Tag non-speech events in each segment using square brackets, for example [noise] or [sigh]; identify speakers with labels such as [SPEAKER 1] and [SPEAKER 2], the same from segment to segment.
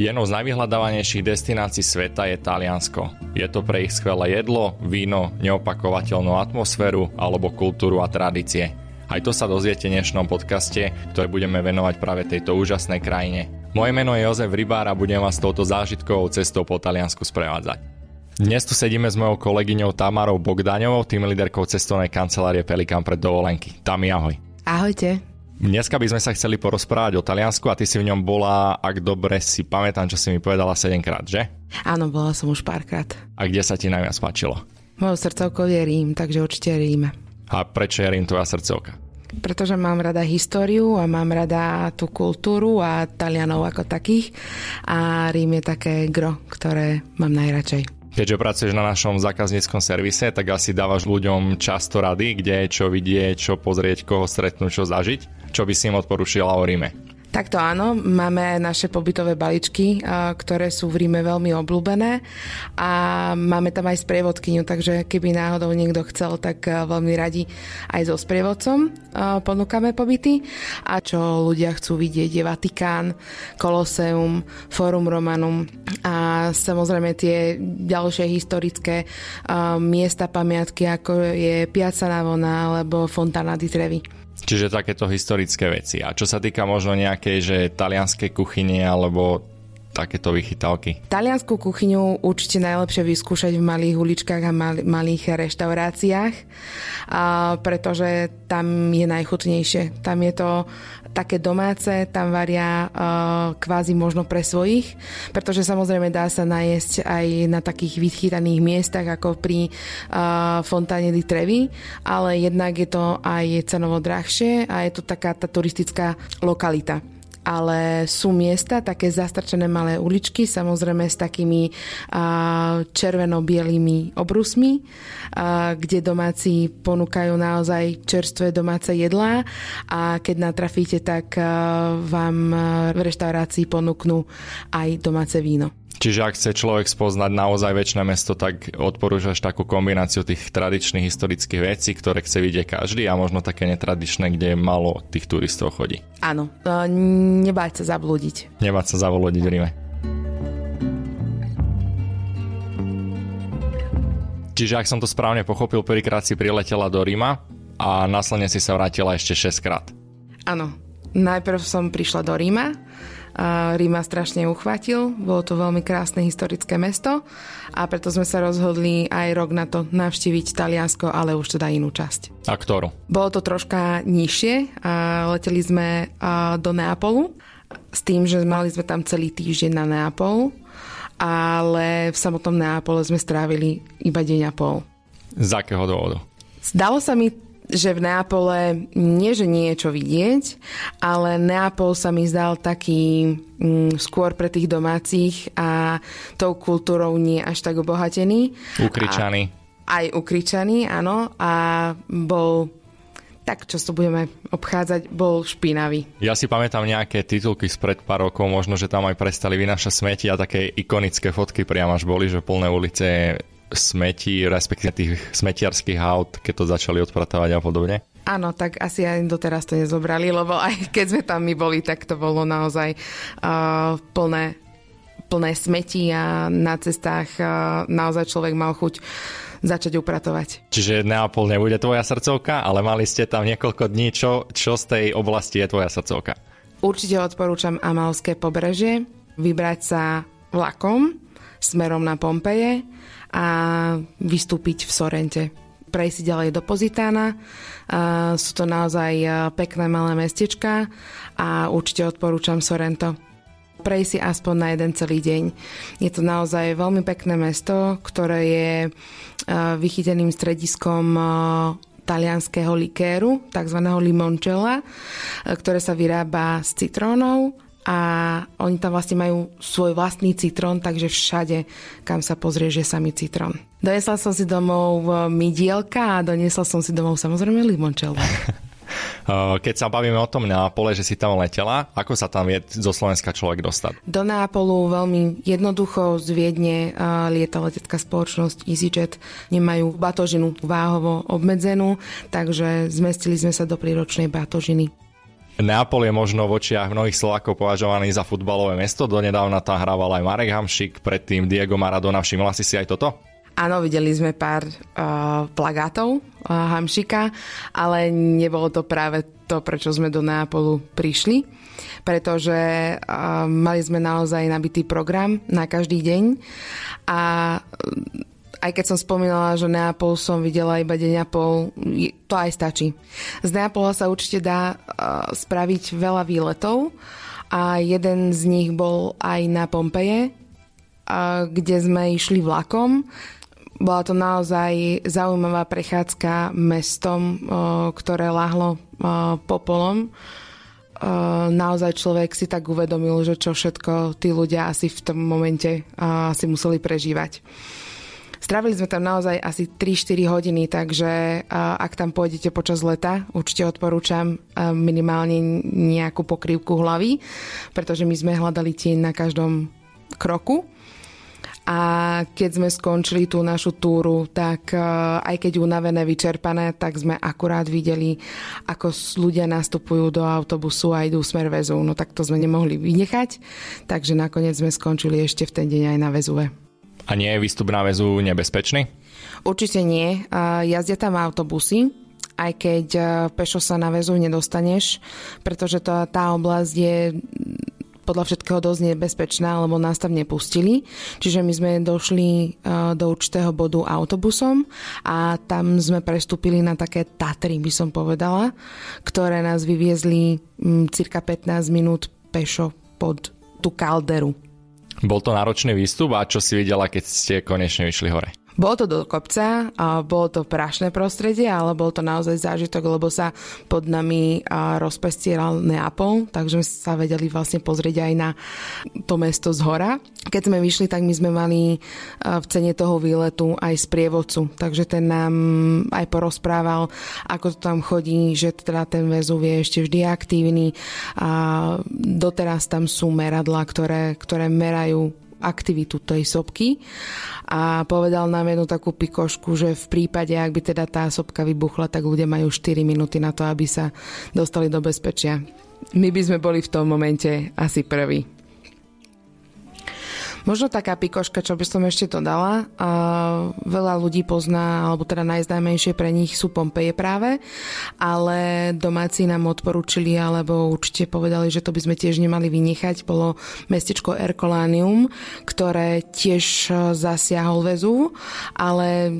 [SPEAKER 1] Jednou z najvyhľadávanejších destinácií sveta je Taliansko. Je to pre ich skvelé jedlo, víno, neopakovateľnú atmosféru alebo kultúru a tradície. Aj to sa dozviete v dnešnom podcaste, ktoré budeme venovať práve tejto úžasnej krajine. Moje meno je Jozef Rybár a budem vás touto zážitkovou cestou po Taliansku sprevádzať. Dnes tu sedíme s mojou kolegyňou Tamarou Bogdaňovou, tým líderkou cestovnej kancelárie Pelikan pre dovolenky. Tami, ahoj.
[SPEAKER 2] Ahojte.
[SPEAKER 1] Dneska by sme sa chceli porozprávať o Taliansku a ty si v ňom bola, ak dobre si pamätám, čo si mi povedala 7 krát, že?
[SPEAKER 2] Áno, bola som už párkrát.
[SPEAKER 1] A kde sa ti najviac páčilo?
[SPEAKER 2] Mojou srdcovkou je Rím, takže určite Rím.
[SPEAKER 1] A prečo je Rím tvoja srdcovka?
[SPEAKER 2] Pretože mám rada históriu a mám rada tú kultúru a Talianov ako takých a Rím je také gro, ktoré mám najradšej.
[SPEAKER 1] Keďže pracuješ na našom zákazníckom servise, tak asi dávaš ľuďom často rady, kde čo vidieť, čo pozrieť, koho stretnúť, čo zažiť. Čo by si im odporúčila o Ríme?
[SPEAKER 2] Takto áno, máme naše pobytové baličky, ktoré sú v Ríme veľmi obľúbené a máme tam aj sprievodkyňu, takže keby náhodou niekto chcel, tak veľmi radi aj so sprievodcom ponúkame pobyty. A čo ľudia chcú vidieť je Vatikán, Koloseum, Forum Romanum a samozrejme tie ďalšie historické miesta, pamiatky, ako je Piazza Navona alebo Fontana di Trevi.
[SPEAKER 1] Čiže takéto historické veci. A čo sa týka možno nejakej, že talianskej kuchyne alebo takéto vychytávky?
[SPEAKER 2] Taliansku kuchyňu určite najlepšie vyskúšať v malých uličkách a mal, malých reštauráciách, a, pretože tam je najchutnejšie. Tam je to také domáce, tam varia uh, kvázi možno pre svojich, pretože samozrejme dá sa najesť aj na takých vychytaných miestach ako pri uh, Fontáne di Trevi, ale jednak je to aj cenovo drahšie a je to taká tá turistická lokalita ale sú miesta, také zastrčené malé uličky, samozrejme s takými červeno-bielými obrusmi, kde domáci ponúkajú naozaj čerstvé domáce jedlá a keď natrafíte, tak vám v reštaurácii ponúknú aj domáce víno.
[SPEAKER 1] Čiže ak chce človek spoznať naozaj väčšie mesto, tak odporúčaš takú kombináciu tých tradičných historických vecí, ktoré chce vidieť každý a možno také netradičné, kde malo tých turistov chodí.
[SPEAKER 2] Áno, nebáť sa zablúdiť.
[SPEAKER 1] Nebáť sa zablúdiť v Ríme. Čiže ak som to správne pochopil, prvýkrát si priletela do Ríma a následne si sa vrátila ešte 6 krát.
[SPEAKER 2] Áno, najprv som prišla do Ríma, a strašne uchvatil. Bolo to veľmi krásne historické mesto a preto sme sa rozhodli aj rok na to navštíviť Taliansko, ale už teda inú časť.
[SPEAKER 1] A ktorú?
[SPEAKER 2] Bolo to troška nižšie. A leteli sme do Neapolu s tým, že mali sme tam celý týždeň na Neapol, ale v samotnom Neapole sme strávili iba deň a pol.
[SPEAKER 1] Z akého dôvodu?
[SPEAKER 2] Zdalo sa mi že v Neapole nie, že nie je čo vidieť, ale Neapol sa mi zdal taký mm, skôr pre tých domácich a tou kultúrou nie až tak obohatený.
[SPEAKER 1] Ukričaný.
[SPEAKER 2] A, aj ukričaný, áno. A bol tak čo to budeme obchádzať, bol špinavý.
[SPEAKER 1] Ja si pamätám nejaké titulky spred pár rokov, možno, že tam aj prestali vynašať smeti a také ikonické fotky priam až boli, že plné ulice smetí, respektíve tých smetiarských aut, keď to začali odpratovať a podobne?
[SPEAKER 2] Áno, tak asi aj doteraz to nezobrali, lebo aj keď sme tam my boli, tak to bolo naozaj uh, plné, plné smetí a na cestách uh, naozaj človek mal chuť začať upratovať.
[SPEAKER 1] Čiže Neapol nebude tvoja srdcovka, ale mali ste tam niekoľko dní. Čo, čo z tej oblasti je tvoja srdcovka?
[SPEAKER 2] Určite odporúčam Amalské pobrežie, vybrať sa vlakom smerom na Pompeje a vystúpiť v Sorente prejsť ďalej do Pozitána. sú to naozaj pekné malé mestečka a určite odporúčam Sorrento. Prejsť si aspoň na jeden celý deň. Je to naozaj veľmi pekné mesto, ktoré je vychyteným strediskom talianského likéru, tzv. limončela, ktoré sa vyrába z citrónov a oni tam vlastne majú svoj vlastný citrón, takže všade, kam sa pozrie, že samý citrón. Donesla som si domov midielka a doniesla som si domov samozrejme limončel. [laughs]
[SPEAKER 1] Keď sa bavíme o tom Neapole, že si tam letela, ako sa tam vie zo Slovenska človek dostať?
[SPEAKER 2] Do Neapolu veľmi jednoducho z Viedne lieta letecká spoločnosť EasyJet. Nemajú batožinu váhovo obmedzenú, takže zmestili sme sa do príročnej batožiny.
[SPEAKER 1] Neapol je možno v očiach mnohých Slovákov považovaný za futbalové mesto. Donedávna tam hrával aj Marek Hamšik, predtým Diego Maradona. Všimla si si aj toto?
[SPEAKER 2] Áno, videli sme pár uh, plagátov uh, Hamšika, ale nebolo to práve to, prečo sme do Neapolu prišli, pretože uh, mali sme naozaj nabitý program na každý deň a aj keď som spomínala, že Neapol som videla iba deň a pol, to aj stačí. Z Neapola sa určite dá uh, spraviť veľa výletov a jeden z nich bol aj na Pompeje, uh, kde sme išli vlakom. Bola to naozaj zaujímavá prechádzka mestom, ktoré lahlo popolom. Naozaj človek si tak uvedomil, že čo všetko tí ľudia asi v tom momente si museli prežívať. Strávili sme tam naozaj asi 3-4 hodiny, takže ak tam pôjdete počas leta, určite odporúčam minimálne nejakú pokrývku hlavy, pretože my sme hľadali tieň na každom kroku. A keď sme skončili tú našu túru, tak aj keď unavené, vyčerpané, tak sme akurát videli, ako ľudia nastupujú do autobusu a idú smer väzu. No tak to sme nemohli vynechať, takže nakoniec sme skončili ešte v ten deň aj na väzuve.
[SPEAKER 1] A nie je výstup na väzu nebezpečný?
[SPEAKER 2] Určite nie. Jazdia tam autobusy, aj keď pešo sa na väzu nedostaneš, pretože to, tá oblasť je podľa všetkého dosť nebezpečná, lebo nás tam nepustili. Čiže my sme došli do určitého bodu autobusom a tam sme prestúpili na také Tatry, by som povedala, ktoré nás vyviezli cirka 15 minút pešo pod tú kalderu.
[SPEAKER 1] Bol to náročný výstup a čo si videla, keď ste konečne vyšli hore?
[SPEAKER 2] Bolo to do kopca, a bolo to prašné prostredie, ale bol to naozaj zážitok, lebo sa pod nami rozpestieral Neapol, takže sme sa vedeli vlastne pozrieť aj na to mesto z hora. Keď sme vyšli, tak my sme mali v cene toho výletu aj sprievodcu, takže ten nám aj porozprával, ako to tam chodí, že teda ten väzuv je ešte vždy aktívny a doteraz tam sú meradla, ktoré, ktoré merajú aktivitu tej sopky a povedal nám jednu takú pikošku, že v prípade, ak by teda tá sopka vybuchla, tak ľudia majú 4 minúty na to, aby sa dostali do bezpečia. My by sme boli v tom momente asi prví. Možno taká pikoška, čo by som ešte dodala. Uh, veľa ľudí pozná, alebo teda najznámejšie pre nich sú Pompeje práve, ale domáci nám odporúčili, alebo určite povedali, že to by sme tiež nemali vynechať. Bolo mestečko Ercolánium, ktoré tiež zasiahol väzu, ale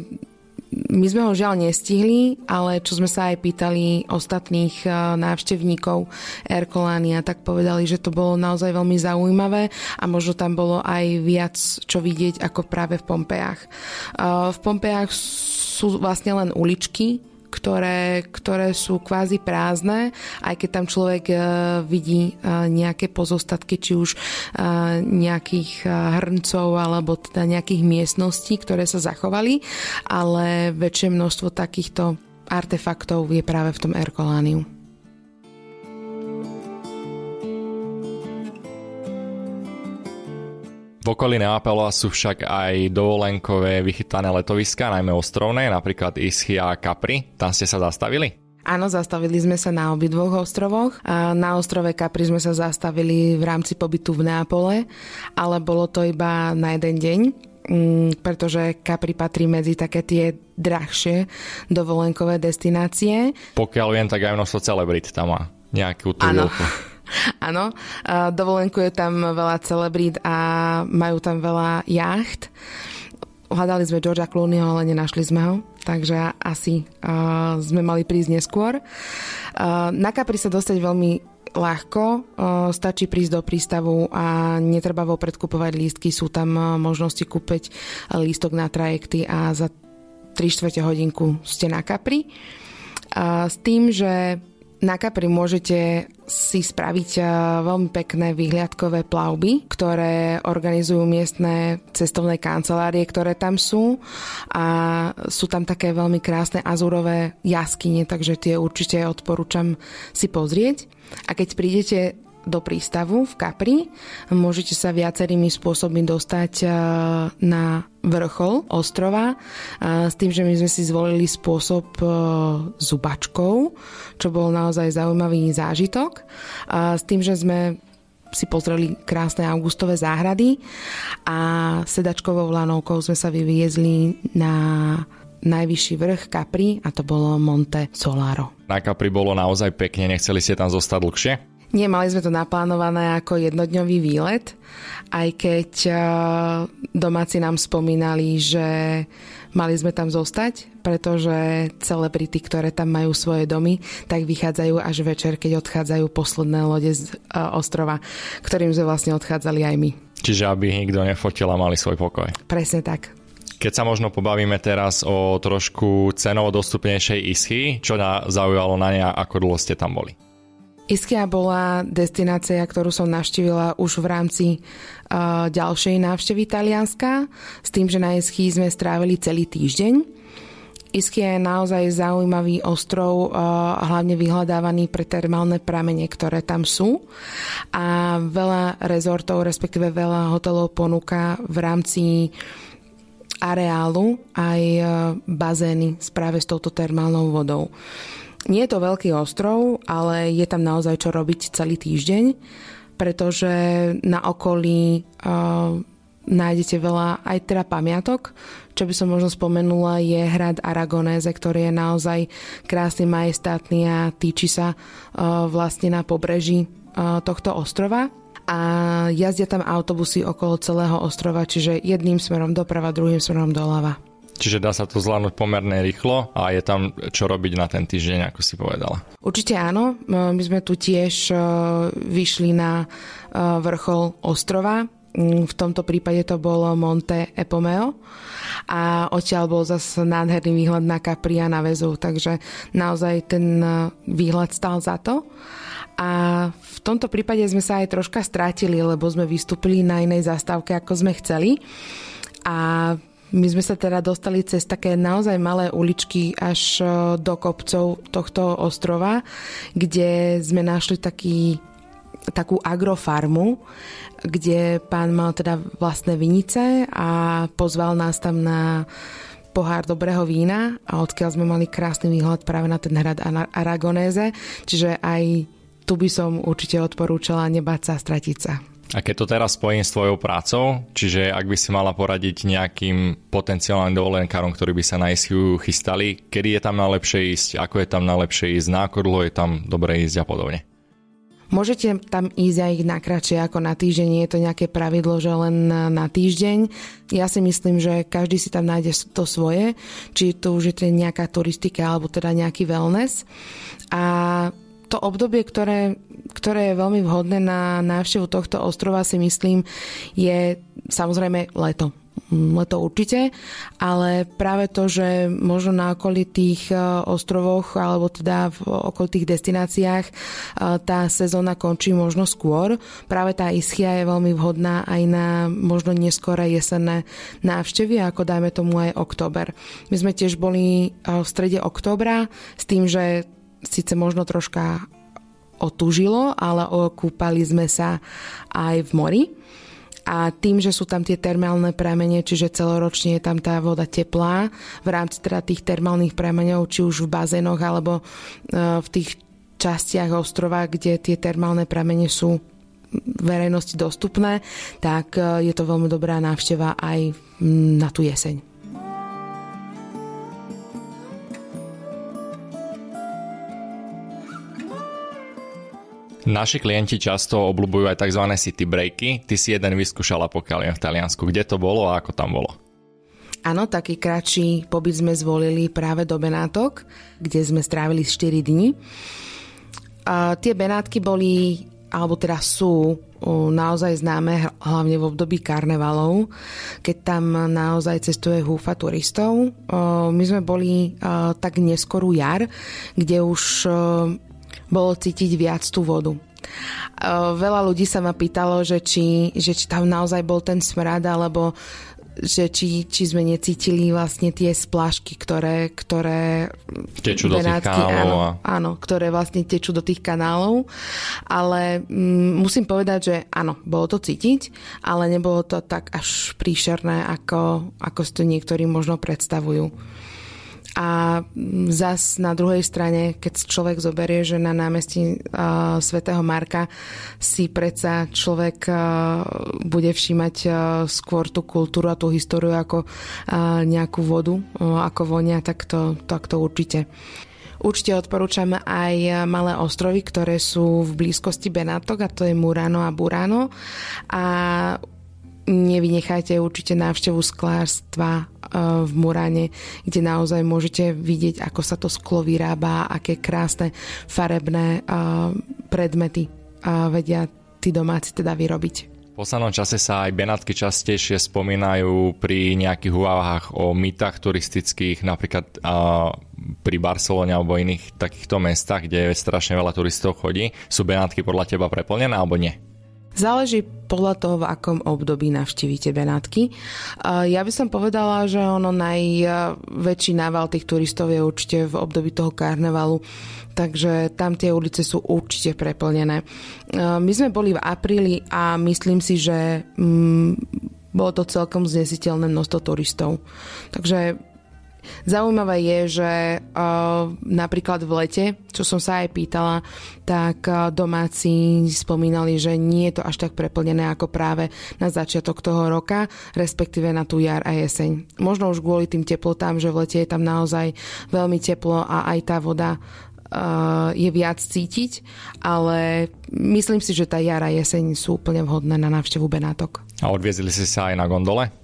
[SPEAKER 2] my sme ho žiaľ nestihli, ale čo sme sa aj pýtali ostatných eh, návštevníkov Erkolánia, tak povedali, že to bolo naozaj veľmi zaujímavé a možno tam bolo aj viac čo vidieť ako práve v Pompejach. Eh, v Pompejach sú vlastne len uličky, ktoré, ktoré sú kvázi prázdne, aj keď tam človek uh, vidí uh, nejaké pozostatky, či už uh, nejakých hrncov alebo teda nejakých miestností, ktoré sa zachovali, ale väčšie množstvo takýchto artefaktov je práve v tom Erkolániu.
[SPEAKER 1] Okolí Neapela sú však aj dovolenkové vychytané letoviska, najmä ostrovné, napríklad Ischia a Capri. Tam ste sa zastavili?
[SPEAKER 2] Áno, zastavili sme sa na obidvoch ostrovoch. Na ostrove Capri sme sa zastavili v rámci pobytu v Neapole, ale bolo to iba na jeden deň, mm, pretože Capri patrí medzi také tie drahšie dovolenkové destinácie.
[SPEAKER 1] Pokiaľ viem, tak aj množstvo celebrit tam má nejakú tú [laughs] [laughs] Áno.
[SPEAKER 2] Áno, dovolenkuje tam veľa celebrít a majú tam veľa jacht. Hľadali sme Georgia Clooneyho, ale nenašli sme ho, takže asi uh, sme mali prísť neskôr. Uh, na Capri sa dostať veľmi ľahko, stačí prísť do prístavu a netreba vopred kupovať lístky, sú tam možnosti kúpiť lístok na trajekty a za 3 čtvrte hodinku ste na Capri. S tým, že na Capri môžete si spraviť eh, veľmi pekné výhliadkové plavby, ktoré organizujú miestne cestovné kancelárie, ktoré tam sú a sú tam také veľmi krásne azurové jaskyne, takže tie určite odporúčam si pozrieť. A keď prídete do prístavu v Capri. Môžete sa viacerými spôsobmi dostať e, na vrchol ostrova s tým, že my sme si zvolili spôsob e, zubačkou, čo bol naozaj zaujímavý zážitok. S tým, že sme si pozreli krásne augustové záhrady a sedačkovou lanovkou sme sa vyviezli na najvyšší vrch Capri a to bolo Monte Solaro.
[SPEAKER 1] Na Capri bolo naozaj pekne, nechceli ste tam zostať dlhšie?
[SPEAKER 2] Nie, mali sme to naplánované ako jednodňový výlet, aj keď uh, domáci nám spomínali, že mali sme tam zostať, pretože celebrity, ktoré tam majú svoje domy, tak vychádzajú až večer, keď odchádzajú posledné lode z uh, ostrova, ktorým sme vlastne odchádzali aj my.
[SPEAKER 1] Čiže aby nikto nefotil a mali svoj pokoj.
[SPEAKER 2] Presne tak.
[SPEAKER 1] Keď sa možno pobavíme teraz o trošku cenovo dostupnejšej ischy, čo na, zaujalo na ne a ako dlho ste tam boli?
[SPEAKER 2] Ischia bola destinácia, ktorú som navštívila už v rámci uh, ďalšej návštevy Talianska, s tým, že na Ischii sme strávili celý týždeň. Ischia je naozaj zaujímavý ostrov, uh, hlavne vyhľadávaný pre termálne pramene, ktoré tam sú. A veľa rezortov, respektíve veľa hotelov ponúka v rámci areálu aj uh, bazény práve s touto termálnou vodou. Nie je to veľký ostrov, ale je tam naozaj čo robiť celý týždeň, pretože na okolí uh, nájdete veľa aj teda pamiatok. Čo by som možno spomenula je hrad Aragonéze, ktorý je naozaj krásny, majestátny a týči sa uh, vlastne na pobreží uh, tohto ostrova a jazdia tam autobusy okolo celého ostrova, čiže jedným smerom doprava, druhým smerom doľava.
[SPEAKER 1] Čiže dá sa to zvládnuť pomerne rýchlo a je tam čo robiť na ten týždeň, ako si povedala.
[SPEAKER 2] Určite áno. My sme tu tiež e, vyšli na e, vrchol ostrova. V tomto prípade to bolo Monte Epomeo a odtiaľ bol zase nádherný výhľad na Capri a na väzu, takže naozaj ten e, výhľad stal za to. A v tomto prípade sme sa aj troška strátili, lebo sme vystúpili na inej zastávke, ako sme chceli. A my sme sa teda dostali cez také naozaj malé uličky až e, do kopcov tohto ostrova, kde sme našli taký, takú agrofarmu, kde pán mal teda vlastné vinice a pozval nás tam na pohár dobrého vína a odkiaľ sme mali krásny výhľad práve na ten hrad Aragonéze, čiže aj tu by som určite odporúčala nebáť sa, stratiť sa.
[SPEAKER 1] A keď to teraz spojím s tvojou prácou, čiže ak by si mala poradiť nejakým potenciálnym dovolenkárom, ktorí by sa na ISU chystali, kedy je tam najlepšie ísť, ako je tam najlepšie ísť, na ako dlho je tam dobre ísť a podobne.
[SPEAKER 2] Môžete tam ísť aj na kratšie ako na týždeň, je to nejaké pravidlo, že len na, týždeň. Ja si myslím, že každý si tam nájde to svoje, či to už je nejaká turistika alebo teda nejaký wellness. A to obdobie, ktoré, ktoré je veľmi vhodné na návštevu tohto ostrova, si myslím, je samozrejme leto mm, leto určite, ale práve to, že možno na okolitých e, ostrovoch alebo teda v okolitých destináciách e, tá sezóna končí možno skôr. Práve tá Ischia je veľmi vhodná aj na možno neskore jesenné návštevy, ako dajme tomu aj október. My sme tiež boli e, v strede októbra s tým, že síce možno troška otúžilo, ale okúpali sme sa aj v mori. A tým, že sú tam tie termálne pramene, čiže celoročne je tam tá voda teplá v rámci teda tých termálnych prameňov, či už v bazénoch alebo e, v tých častiach ostrova, kde tie termálne pramene sú verejnosti dostupné, tak e, je to veľmi dobrá návšteva aj na tú jeseň.
[SPEAKER 1] Naši klienti často obľúbujú aj tzv. city breaky. Ty si jeden vyskúšala, pokiaľ v Taliansku. Kde to bolo a ako tam bolo?
[SPEAKER 2] Áno, taký kratší pobyt sme zvolili práve do Benátok, kde sme strávili 4 dní. A tie Benátky boli, alebo teda sú naozaj známe hlavne v období karnevalov, keď tam naozaj cestuje húfa turistov. My sme boli tak neskorú jar, kde už bolo cítiť viac tú vodu. Veľa ľudí sa ma pýtalo, že či, že či tam naozaj bol ten smrad, alebo že či, či sme necítili vlastne tie splášky, ktoré, ktoré
[SPEAKER 1] tečú do tých kanálov.
[SPEAKER 2] Áno, áno, ktoré vlastne tečú do tých kanálov. Ale mm, musím povedať, že áno, bolo to cítiť, ale nebolo to tak až príšerné, ako, ako si to niektorí možno predstavujú. A zas na druhej strane, keď človek zoberie, že na námestí uh, svätého Marka si predsa človek uh, bude všímať uh, skôr tú kultúru a tú históriu ako uh, nejakú vodu, uh, ako vonia, tak to, tak to určite. Určite odporúčam aj malé ostrovy, ktoré sú v blízkosti Benátok a to je Murano a Burano. A nevynechajte určite návštevu sklárstva e, v Murane, kde naozaj môžete vidieť, ako sa to sklo vyrába, aké krásne farebné e, predmety e, vedia tí domáci teda vyrobiť.
[SPEAKER 1] V poslednom čase sa aj Benátky častejšie spomínajú pri nejakých úvahách o mýtach turistických, napríklad pri Barcelone alebo iných takýchto mestách, kde strašne veľa turistov chodí. Sú Benátky podľa teba preplnené alebo nie?
[SPEAKER 2] Záleží podľa toho, v akom období navštívite Benátky. Ja by som povedala, že ono najväčší nával tých turistov je určite v období toho karnevalu, takže tam tie ulice sú určite preplnené. My sme boli v apríli a myslím si, že mm, bolo to celkom znesiteľné množstvo turistov. Takže Zaujímavé je, že uh, napríklad v lete, čo som sa aj pýtala, tak uh, domáci spomínali, že nie je to až tak preplnené ako práve na začiatok toho roka, respektíve na tú jar a jeseň. Možno už kvôli tým teplotám, že v lete je tam naozaj veľmi teplo a aj tá voda uh, je viac cítiť, ale myslím si, že tá jara a jeseň sú úplne vhodné na návštevu Benátok.
[SPEAKER 1] A odviezli si sa aj na gondole?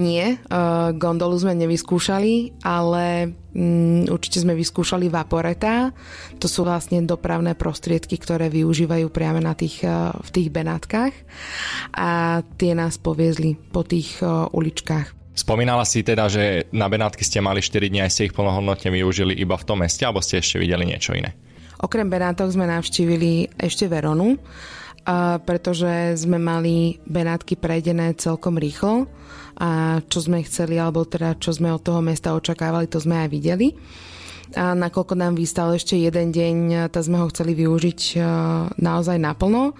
[SPEAKER 2] Nie, uh, gondolu sme nevyskúšali, ale um, určite sme vyskúšali vaporeta. To sú vlastne dopravné prostriedky, ktoré využívajú priame na tých, uh, v tých Benátkach a tie nás poviezli po tých uh, uličkách.
[SPEAKER 1] Spomínala si teda, že na Benátky ste mali 4 dní a ste ich plnohodnotne využili iba v tom meste, alebo ste ešte videli niečo iné?
[SPEAKER 2] Okrem Benátok sme navštívili ešte Veronu, pretože sme mali Benátky prejdené celkom rýchlo a čo sme chceli, alebo teda čo sme od toho mesta očakávali, to sme aj videli. A nakoľko nám vystal ešte jeden deň, tak sme ho chceli využiť e, naozaj naplno.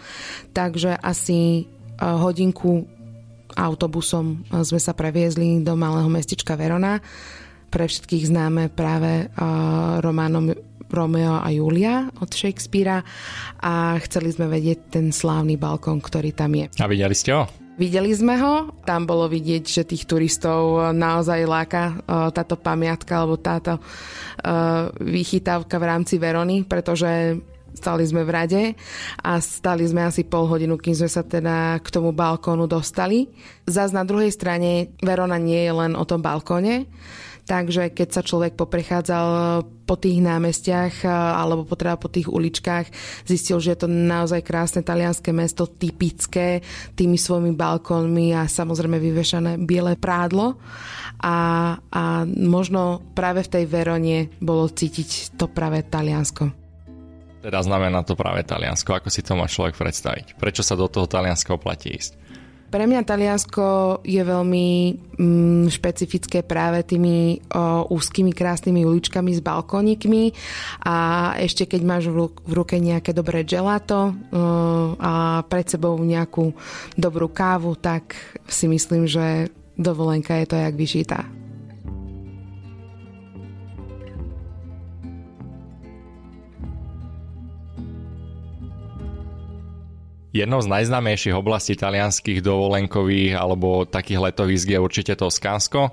[SPEAKER 2] Takže asi e, hodinku autobusom sme sa previezli do malého mestička Verona. Pre všetkých známe práve e, románom Romeo a Julia od Shakespearea a chceli sme vedieť ten slávny balkón, ktorý tam je.
[SPEAKER 1] A videli ste ho?
[SPEAKER 2] Videli sme ho, tam bolo vidieť, že tých turistov naozaj láka táto pamiatka alebo táto vychytávka v rámci Verony, pretože stali sme v rade a stali sme asi pol hodinu, kým sme sa teda k tomu balkónu dostali. Zas na druhej strane Verona nie je len o tom balkóne, Takže keď sa človek poprechádzal po tých námestiach alebo potreba po tých uličkách, zistil, že je to naozaj krásne talianské mesto, typické, tými svojimi balkónmi a samozrejme vyvešané biele prádlo. A, a možno práve v tej Verone bolo cítiť to práve Taliansko.
[SPEAKER 1] Teda znamená to práve Taliansko. Ako si to má človek predstaviť? Prečo sa do toho Talianska oplatí ísť?
[SPEAKER 2] Pre mňa Taliansko je veľmi mm, špecifické práve tými o, úzkými krásnymi uličkami s balkónikmi a ešte keď máš v, v ruke nejaké dobré gelato o, a pred sebou nejakú dobrú kávu, tak si myslím, že dovolenka je to jak vyšitá.
[SPEAKER 1] Jednou z najznámejších oblastí talianských dovolenkových alebo takých letovísk je určite Toskánsko.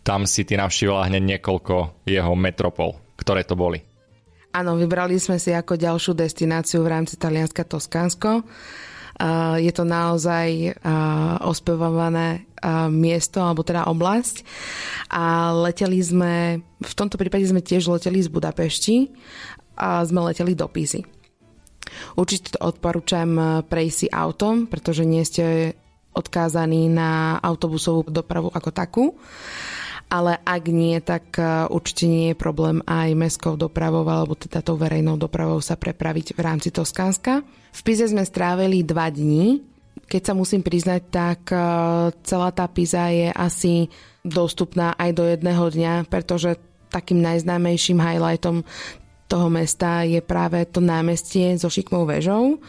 [SPEAKER 1] Tam si ty navštívila hneď niekoľko jeho metropol. Ktoré to boli?
[SPEAKER 2] Áno, vybrali sme si ako ďalšiu destináciu v rámci Talianska Toskánsko. je to naozaj ospevované miesto, alebo teda oblasť. A leteli sme, v tomto prípade sme tiež leteli z Budapešti a sme leteli do Pízy. Určite to odporúčam eh, prejsť si autom, pretože nie ste odkázaní na autobusovú dopravu ako takú. Ale ak nie, tak eh, určite nie je problém aj mestskou dopravou alebo teda tou verejnou dopravou sa prepraviť v rámci Toskánska. V Pize sme strávili dva dní, keď sa musím priznať, tak celá tá Pisa je asi dostupná aj do jedného dňa, pretože takým najznámejším highlightom toho mesta je práve to námestie so šikmou väžou,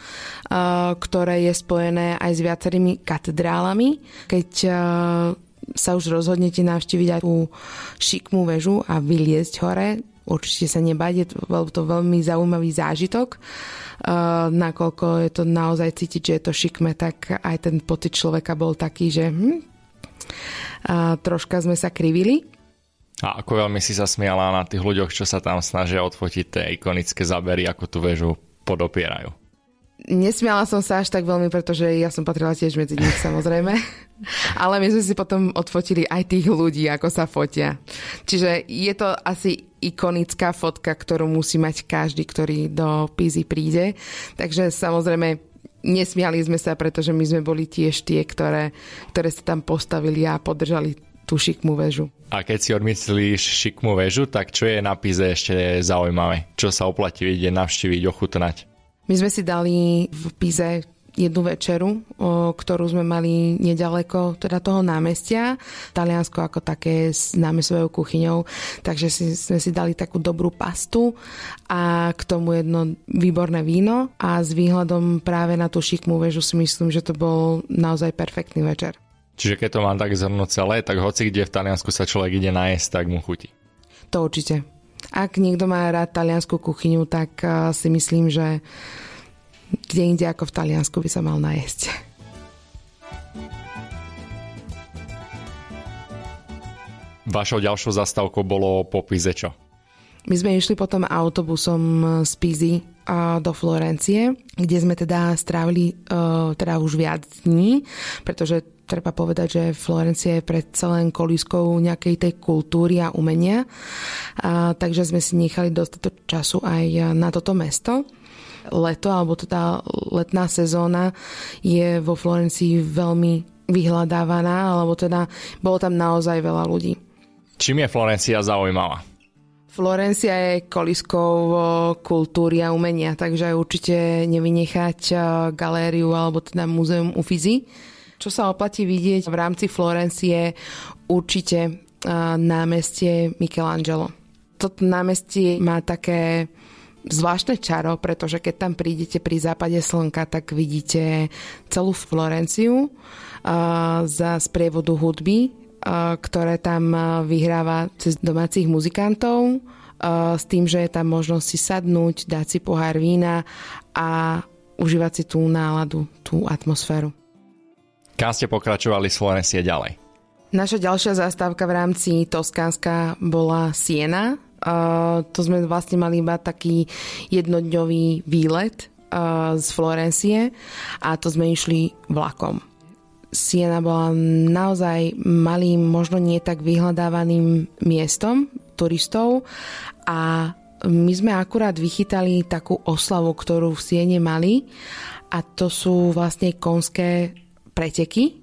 [SPEAKER 2] ktoré je spojené aj s viacerými katedrálami. Keď sa už rozhodnete navštíviť aj tú šikmú väžu a vyliezť hore, určite sa nebať, je to, veľmi zaujímavý zážitok. Uh, nakoľko je to naozaj cítiť, že je to šikme, tak aj ten pocit človeka bol taký, že hm, troška sme sa krivili.
[SPEAKER 1] A ako veľmi si sa smiala na tých ľuďoch, čo sa tam snažia odfotiť tie ikonické zábery, ako tú väžu podopierajú.
[SPEAKER 2] Nesmiala som sa až tak veľmi, pretože ja som patrila tiež medzi nich [laughs] samozrejme. Ale my sme si potom odfotili aj tých ľudí, ako sa fotia. Čiže je to asi ikonická fotka, ktorú musí mať každý, ktorý do Pízy príde. Takže samozrejme nesmiali sme sa, pretože my sme boli tiež tie, ktoré, ktoré sa tam postavili a podržali tú šikmú väžu.
[SPEAKER 1] A keď si odmyslíš šikmú väžu, tak čo je na Píze ešte zaujímavé? Čo sa oplatí vidieť, navštíviť, ochutnať?
[SPEAKER 2] My sme si dali v Pize jednu večeru, ktorú sme mali nedaleko teda toho námestia. Taliansko ako také známe svojou kuchyňou, takže si, sme si dali takú dobrú pastu a k tomu jedno výborné víno a s výhľadom práve na tú šikmú väžu si myslím, že to bol naozaj perfektný večer.
[SPEAKER 1] Čiže keď to mám tak zhrnúť celé, tak hoci kde v Taliansku sa človek ide najesť, tak mu chutí.
[SPEAKER 2] To určite. Ak niekto má rád taliansku kuchyňu, tak eh, si myslím, že kde inde ako v Taliansku by sa mal najesť.
[SPEAKER 1] Vašou ďalšou zastávkou bolo po Pize čo?
[SPEAKER 2] My sme išli potom autobusom z Pizy do Florencie, kde sme teda strávili teda už viac dní, pretože treba povedať, že Florencia je predsa len kolískou nejakej tej kultúry a umenia, a, takže sme si nechali dostatok času aj na toto mesto. Leto, alebo teda letná sezóna je vo Florencii veľmi vyhľadávaná, alebo teda bolo tam naozaj veľa ľudí.
[SPEAKER 1] Čím je Florencia zaujímavá?
[SPEAKER 2] Florencia je koliskou kultúry a umenia, takže určite nevynechať galériu alebo teda múzeum Uffizi. Čo sa oplatí vidieť v rámci Florencie určite námestie Michelangelo. Toto námestie má také zvláštne čaro, pretože keď tam prídete pri západe slnka, tak vidíte celú Florenciu za sprievodu hudby ktoré tam vyhráva cez domácich muzikantov s tým, že je tam možnosť si sadnúť, dať si pohár vína a užívať si tú náladu, tú atmosféru.
[SPEAKER 1] Kam ste pokračovali z Florencie ďalej?
[SPEAKER 2] Naša ďalšia zastávka v rámci Toskánska bola Siena. Uh, to sme vlastne mali iba taký jednodňový výlet uh, z Florencie a to sme išli vlakom. Siena bola naozaj malým, možno nie tak vyhľadávaným miestom turistov a my sme akurát vychytali takú oslavu, ktorú v Siene mali a to sú vlastne konské preteky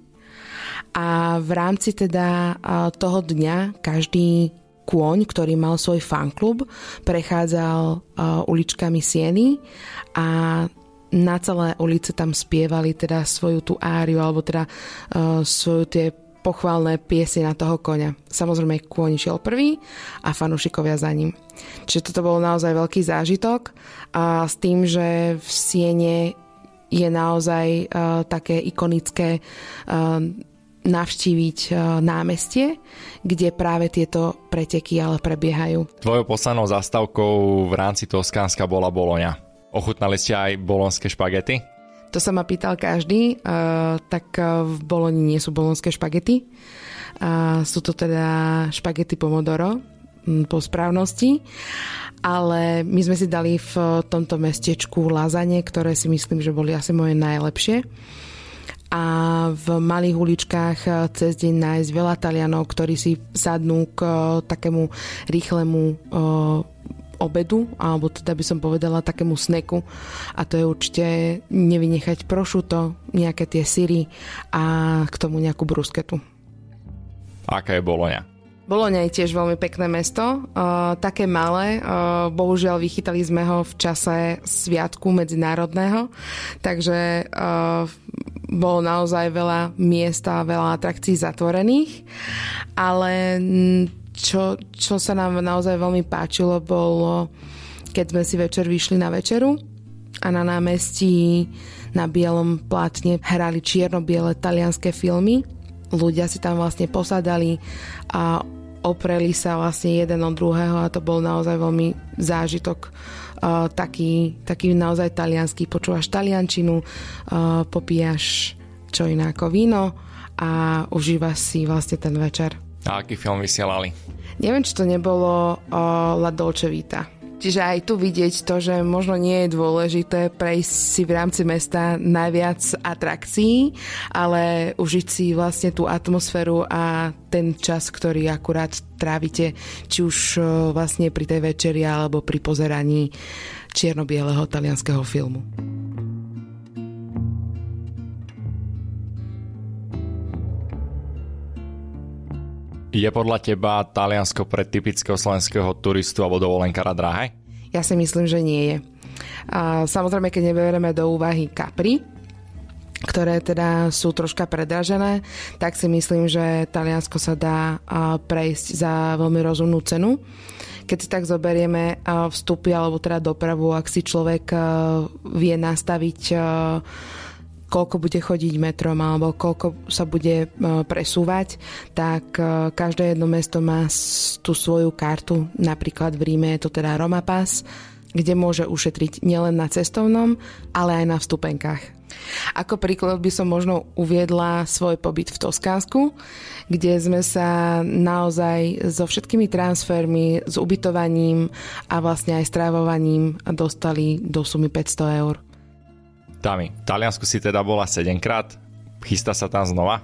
[SPEAKER 2] a v rámci teda toho dňa každý kôň, ktorý mal svoj fanklub, prechádzal uličkami Sieny a na celé ulice tam spievali teda svoju tú áriu alebo teda svoju tie pochválne piesy na toho koňa. Samozrejme, kôň išiel prvý a fanúšikovia za ním. Čiže toto bol naozaj veľký zážitok a s tým, že v Siene je naozaj uh, také ikonické uh, navštíviť uh, námestie, kde práve tieto preteky ale prebiehajú.
[SPEAKER 1] Tvojou poslednou zastávkou v rámci Toskánska bola Boloňa. Ochutnali ste aj bolonské špagety?
[SPEAKER 2] To sa ma pýtal každý, tak v Boloni nie sú bolonské špagety. Sú to teda špagety pomodoro po správnosti, ale my sme si dali v tomto mestečku lazanie, ktoré si myslím, že boli asi moje najlepšie a v malých uličkách cez deň nájsť veľa Talianov, ktorí si sadnú k takému rýchlemu obedu, alebo teda by som povedala takému sneku a to je určite nevynechať prošuto, nejaké tie syry a k tomu nejakú brusketu.
[SPEAKER 1] Aká je Boloňa?
[SPEAKER 2] Boloňa je tiež veľmi pekné mesto, uh, také malé, uh, bohužiaľ vychytali sme ho v čase sviatku medzinárodného, takže uh, bolo naozaj veľa miesta veľa atrakcií zatvorených, ale čo, čo sa nám naozaj veľmi páčilo, bolo, keď sme si večer vyšli na večeru a na námestí na bielom plátne hrali čierno-biele talianské filmy. Ľudia si tam vlastne posadali a opreli sa vlastne jeden od druhého a to bol naozaj veľmi zážitok uh, taký, taký naozaj talianský. Počúvaš taliančinu, uh, popíjaš čo iné ako víno a užívaš si vlastne ten večer.
[SPEAKER 1] A aký film vysielali?
[SPEAKER 2] Neviem, či to nebolo uh, La Dolce Vita. Čiže aj tu vidieť to, že možno nie je dôležité prejsť si v rámci mesta najviac atrakcií, ale užiť si vlastne tú atmosféru a ten čas, ktorý akurát trávite, či už vlastne pri tej večeri alebo pri pozeraní čierno-bieleho talianského filmu.
[SPEAKER 1] Je podľa teba Taliansko pre typického slovenského turistu alebo dovolenkára drahé?
[SPEAKER 2] Ja si myslím, že nie je. A samozrejme, keď neberieme do úvahy Capri, ktoré teda sú troška predražené, tak si myslím, že Taliansko sa dá prejsť za veľmi rozumnú cenu. Keď si tak zoberieme vstupy alebo teda dopravu, ak si človek vie nastaviť koľko bude chodiť metrom alebo koľko sa bude e, presúvať, tak e, každé jedno mesto má tú svoju kartu. Napríklad v Ríme je to teda Roma Pass, kde môže ušetriť nielen na cestovnom, ale aj na vstupenkách. Ako príklad by som možno uviedla svoj pobyt v Toskánsku, kde sme sa naozaj so všetkými transfermi, s ubytovaním a vlastne aj strávovaním dostali do sumy 500 eur.
[SPEAKER 1] Tami, v Taliansku si teda bola 7 krát, chystá sa tam znova?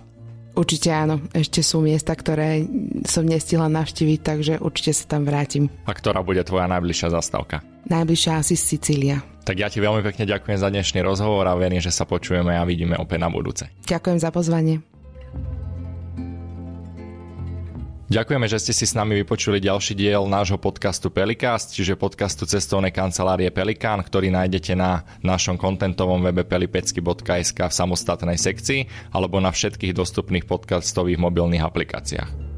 [SPEAKER 2] Určite áno, ešte sú miesta, ktoré som nestihla navštíviť, takže určite sa tam vrátim.
[SPEAKER 1] A ktorá bude tvoja najbližšia zastávka?
[SPEAKER 2] Najbližšia asi Sicília.
[SPEAKER 1] Tak ja ti veľmi pekne ďakujem za dnešný rozhovor a verím, že sa počujeme a vidíme opäť na budúce.
[SPEAKER 2] Ďakujem za pozvanie.
[SPEAKER 1] Ďakujeme, že ste si s nami vypočuli ďalší diel nášho podcastu Pelikast, čiže podcastu cestovnej kancelárie Pelikán, ktorý nájdete na našom kontentovom webe pelipecky.sk v samostatnej sekcii alebo na všetkých dostupných podcastových mobilných aplikáciách.